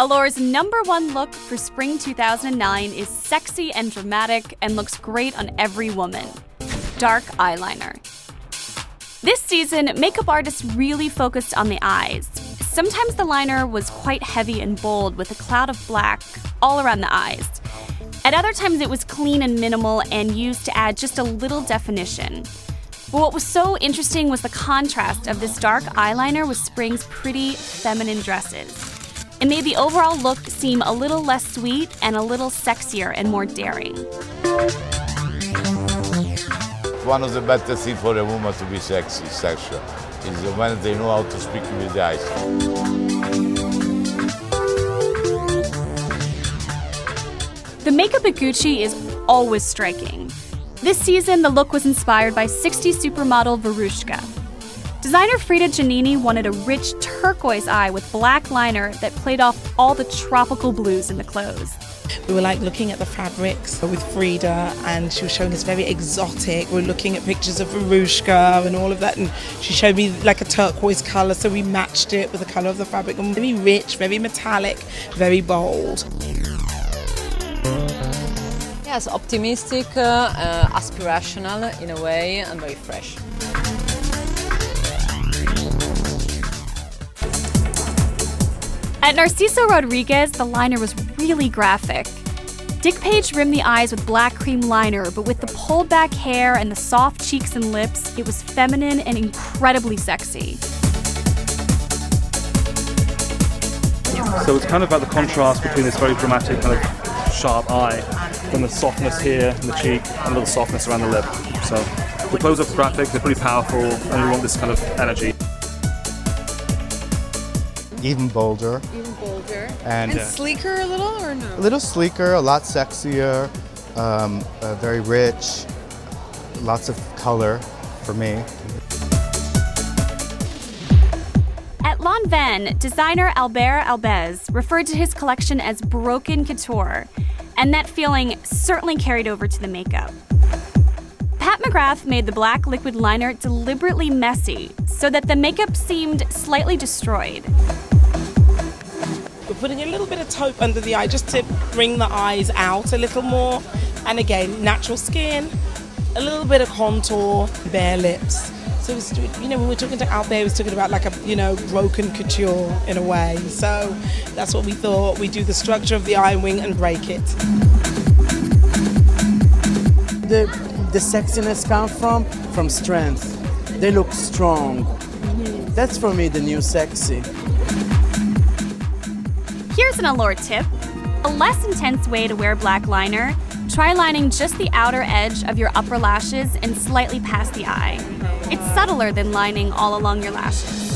Allure's number one look for spring 2009 is sexy and dramatic and looks great on every woman dark eyeliner. This season, makeup artists really focused on the eyes. Sometimes the liner was quite heavy and bold with a cloud of black all around the eyes. At other times, it was clean and minimal and used to add just a little definition. But what was so interesting was the contrast of this dark eyeliner with Spring's pretty feminine dresses. It made the overall look seem a little less sweet and a little sexier and more daring. One of the better things for a woman to be sexy, sexual, is when they know how to speak with the eyes. The makeup at Gucci is always striking. This season, the look was inspired by 60 supermodel Veruschka. Designer Frida Giannini wanted a rich turquoise eye with black liner that played off all the tropical blues in the clothes. We were like looking at the fabrics with Frida, and she was showing us very exotic. We are looking at pictures of Veruschka and all of that, and she showed me like a turquoise color, so we matched it with the color of the fabric. And very rich, very metallic, very bold. Yes, optimistic, uh, uh, aspirational in a way, and very fresh. At Narciso Rodriguez, the liner was really graphic. Dick Page rimmed the eyes with black cream liner, but with the pulled back hair and the soft cheeks and lips, it was feminine and incredibly sexy. So it's kind of about the contrast between this very dramatic kind of sharp eye and the softness here in the cheek and a little softness around the lip. So the close-ups graphic, they're pretty powerful and we want this kind of energy even bolder. Even bolder. And, and uh, sleeker a little or no? A little sleeker, a lot sexier, um, uh, very rich, lots of color for me. At Lanvin, designer Alber Elbaz referred to his collection as broken couture, and that feeling certainly carried over to the makeup. Pat McGrath made the black liquid liner deliberately messy so that the makeup seemed slightly destroyed. We're putting a little bit of taupe under the eye just to bring the eyes out a little more. And again, natural skin, a little bit of contour, bare lips. So, was, you know, when we were talking to Albert, he was talking about like a, you know, broken couture in a way. So that's what we thought. We do the structure of the eye wing and break it. The, the sexiness comes from, from strength. They look strong. That's for me the new sexy. Here's an Allure tip a less intense way to wear black liner. Try lining just the outer edge of your upper lashes and slightly past the eye. It's subtler than lining all along your lashes.